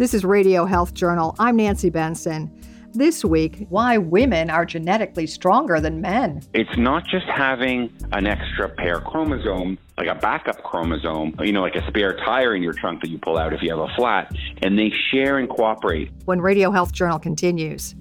This is Radio Health Journal. I'm Nancy Benson. This week, why women are genetically stronger than men. It's not just having an extra pair chromosome, like a backup chromosome, you know, like a spare tire in your trunk that you pull out if you have a flat, and they share and cooperate. When Radio Health Journal continues.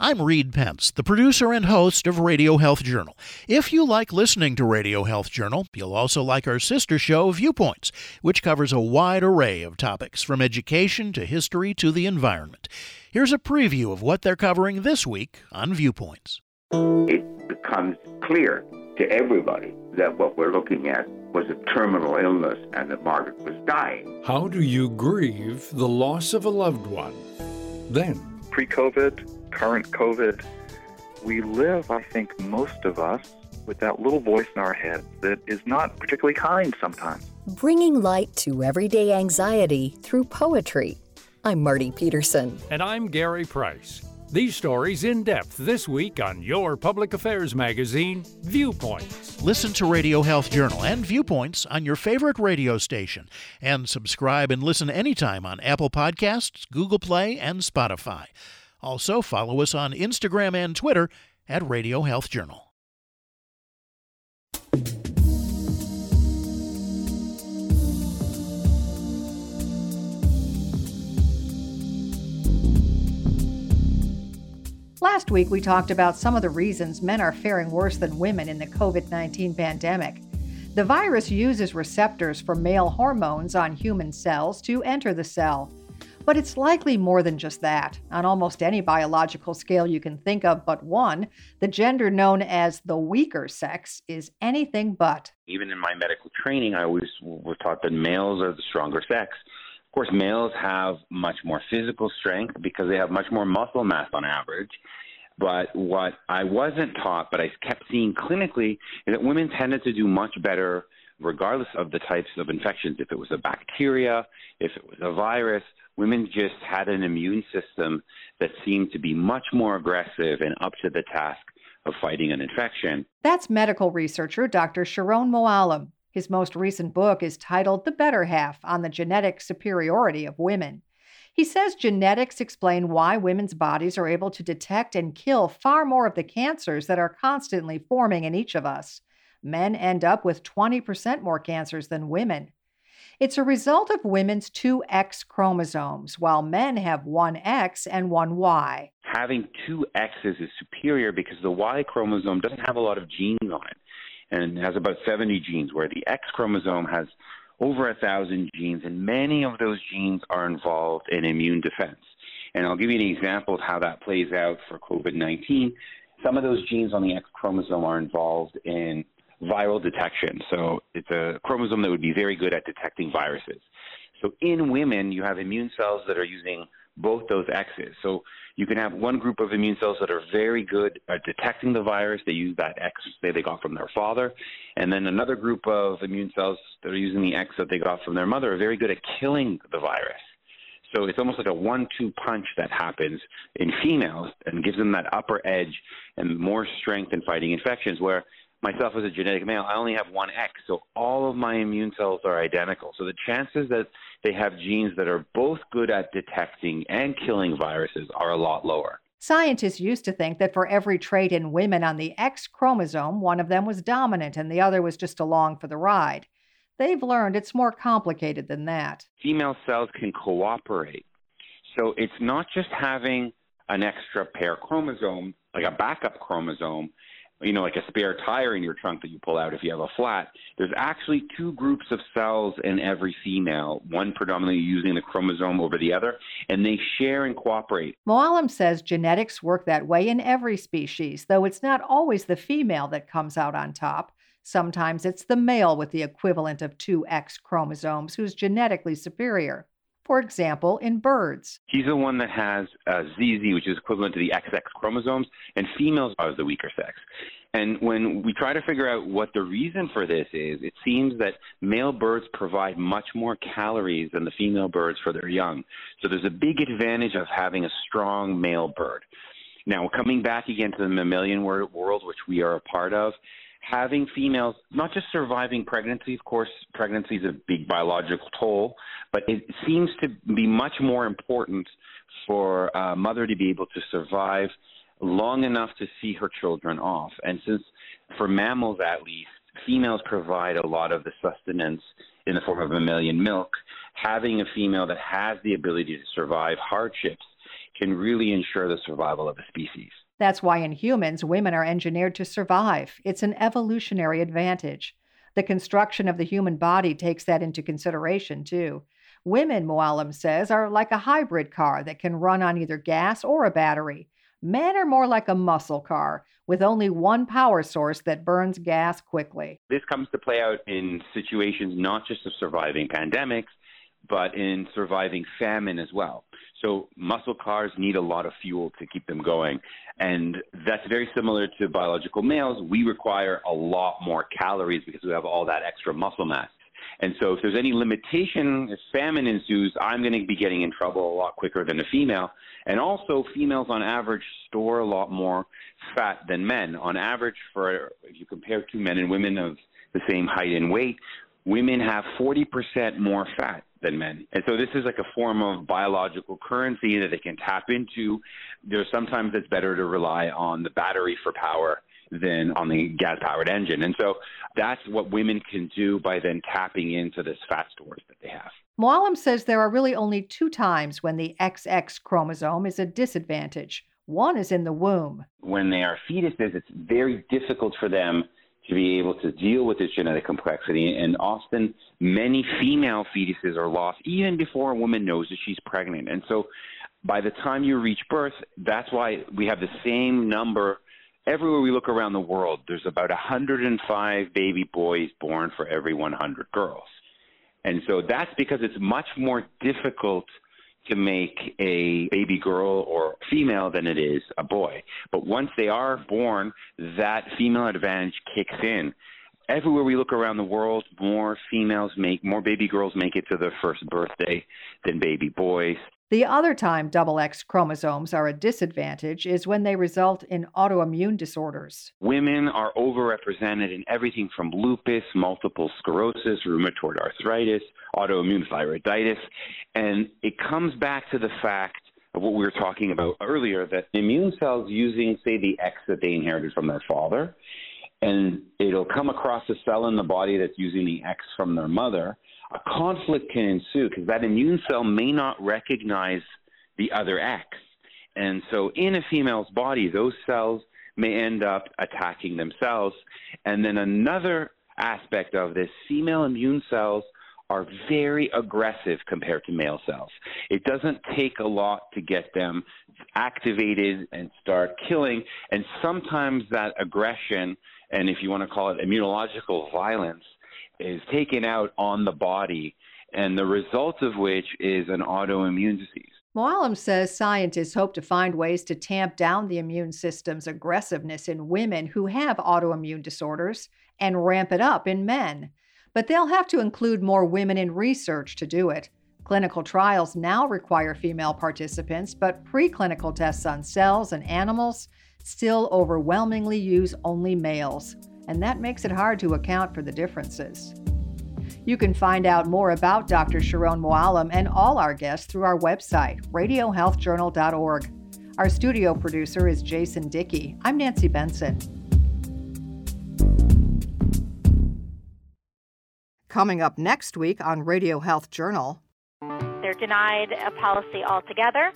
I'm Reed Pence, the producer and host of Radio Health Journal. If you like listening to Radio Health Journal, you'll also like our sister show, Viewpoints, which covers a wide array of topics from education to history to the environment. Here's a preview of what they're covering this week on Viewpoints. It becomes clear to everybody that what we're looking at was a terminal illness and that Margaret was dying. How do you grieve the loss of a loved one? Then, pre COVID, current COVID, we live, I think, most of us with that little voice in our head that is not particularly kind sometimes. Bringing light to everyday anxiety through poetry. I'm Marty Peterson. And I'm Gary Price. These stories in depth this week on your public affairs magazine, Viewpoints. Listen to Radio Health Journal and Viewpoints on your favorite radio station. And subscribe and listen anytime on Apple Podcasts, Google Play, and Spotify. Also, follow us on Instagram and Twitter at Radio Health Journal. Last week, we talked about some of the reasons men are faring worse than women in the COVID 19 pandemic. The virus uses receptors for male hormones on human cells to enter the cell. But it's likely more than just that. On almost any biological scale you can think of but one, the gender known as the weaker sex is anything but. Even in my medical training, I always was taught that males are the stronger sex. Of course, males have much more physical strength because they have much more muscle mass on average. But what I wasn't taught, but I kept seeing clinically, is that women tended to do much better regardless of the types of infections. If it was a bacteria, if it was a virus, women just had an immune system that seemed to be much more aggressive and up to the task of fighting an infection. That's medical researcher Dr. Sharon Moalem. His most recent book is titled The Better Half on the Genetic Superiority of Women. He says genetics explain why women's bodies are able to detect and kill far more of the cancers that are constantly forming in each of us. Men end up with 20% more cancers than women. It's a result of women's two X chromosomes, while men have one X and one Y. Having two X's is superior because the Y chromosome doesn't have a lot of genes on it and has about 70 genes, where the X chromosome has over a thousand genes, and many of those genes are involved in immune defense. And I'll give you an example of how that plays out for COVID 19. Some of those genes on the X chromosome are involved in viral detection. So it's a chromosome that would be very good at detecting viruses. So in women, you have immune cells that are using both those X's. So you can have one group of immune cells that are very good at detecting the virus. They use that X that they got from their father. And then another group of immune cells that are using the X that they got from their mother are very good at killing the virus. So it's almost like a one two punch that happens in females and gives them that upper edge and more strength in fighting infections, where myself as a genetic male, I only have one X, so all of my immune cells are identical. So the chances that they have genes that are both good at detecting and killing viruses are a lot lower. Scientists used to think that for every trait in women on the X chromosome, one of them was dominant and the other was just along for the ride. They've learned it's more complicated than that. Female cells can cooperate. So it's not just having an extra pair chromosome, like a backup chromosome, you know, like a spare tire in your trunk that you pull out if you have a flat. There's actually two groups of cells in every female, one predominantly using the chromosome over the other, and they share and cooperate. Moalem says genetics work that way in every species, though it's not always the female that comes out on top. Sometimes it's the male with the equivalent of two X chromosomes who's genetically superior for example, in birds. He's the one that has uh, ZZ, which is equivalent to the XX chromosomes, and females are the weaker sex. And when we try to figure out what the reason for this is, it seems that male birds provide much more calories than the female birds for their young. So there's a big advantage of having a strong male bird. Now, coming back again to the mammalian world, which we are a part of, having females not just surviving pregnancy, of course, pregnancy is a big biological toll, but it seems to be much more important for a mother to be able to survive long enough to see her children off. And since for mammals at least, females provide a lot of the sustenance in the form of mammalian milk, having a female that has the ability to survive hardships can really ensure the survival of a species. That's why in humans, women are engineered to survive. It's an evolutionary advantage. The construction of the human body takes that into consideration, too. Women, Moalem says, are like a hybrid car that can run on either gas or a battery. Men are more like a muscle car with only one power source that burns gas quickly. This comes to play out in situations not just of surviving pandemics, but in surviving famine as well. So muscle cars need a lot of fuel to keep them going. And that's very similar to biological males. We require a lot more calories because we have all that extra muscle mass. And so if there's any limitation, if famine ensues, I'm going to be getting in trouble a lot quicker than a female. And also, females on average store a lot more fat than men. On average, for if you compare two men and women of the same height and weight, women have 40% more fat than men. And so this is like a form of biological currency that they can tap into. There's sometimes it's better to rely on the battery for power than on the gas powered engine. And so that's what women can do by then tapping into this fat stores that they have. Moalem says there are really only two times when the XX chromosome is a disadvantage. One is in the womb. When they are fetuses, it's very difficult for them to be able to deal with this genetic complexity. And often, many female fetuses are lost even before a woman knows that she's pregnant. And so, by the time you reach birth, that's why we have the same number everywhere we look around the world. There's about 105 baby boys born for every 100 girls. And so that's because it's much more difficult to make a baby girl or female than it is a boy. But once they are born, that female advantage kicks in. Everywhere we look around the world, more females make, more baby girls make it to their first birthday than baby boys. The other time double X chromosomes are a disadvantage is when they result in autoimmune disorders. Women are overrepresented in everything from lupus, multiple sclerosis, rheumatoid arthritis, autoimmune thyroiditis. And it comes back to the fact of what we were talking about earlier that immune cells using, say, the X that they inherited from their father, and it'll come across a cell in the body that's using the X from their mother a conflict can ensue because that immune cell may not recognize the other X. And so in a female's body, those cells may end up attacking themselves. And then another aspect of this, female immune cells are very aggressive compared to male cells. It doesn't take a lot to get them activated and start killing. And sometimes that aggression, and if you want to call it immunological violence, is taken out on the body, and the result of which is an autoimmune disease. Moalem says scientists hope to find ways to tamp down the immune system's aggressiveness in women who have autoimmune disorders and ramp it up in men. But they'll have to include more women in research to do it. Clinical trials now require female participants, but preclinical tests on cells and animals still overwhelmingly use only males and that makes it hard to account for the differences. You can find out more about Dr. Sharon Moalem and all our guests through our website, radiohealthjournal.org. Our studio producer is Jason Dickey. I'm Nancy Benson. Coming up next week on Radio Health Journal. They're denied a policy altogether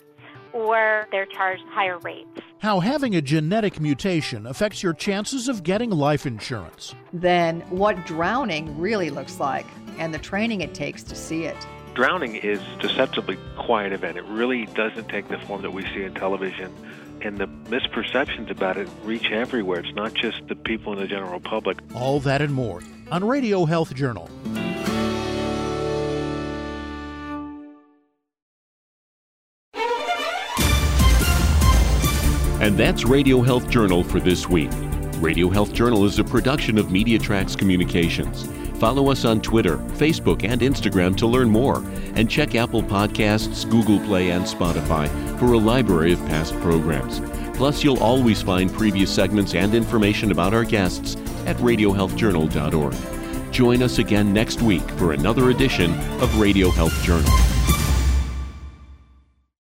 or they're charged higher rates. How having a genetic mutation affects your chances of getting life insurance. Then, what drowning really looks like and the training it takes to see it. Drowning is deceptively quiet event. It really doesn't take the form that we see in television. And the misperceptions about it reach everywhere. It's not just the people in the general public. All that and more on Radio Health Journal. And that's Radio Health Journal for this week. Radio Health Journal is a production of MediaTracks Communications. Follow us on Twitter, Facebook, and Instagram to learn more. And check Apple Podcasts, Google Play, and Spotify for a library of past programs. Plus, you'll always find previous segments and information about our guests at radiohealthjournal.org. Join us again next week for another edition of Radio Health Journal.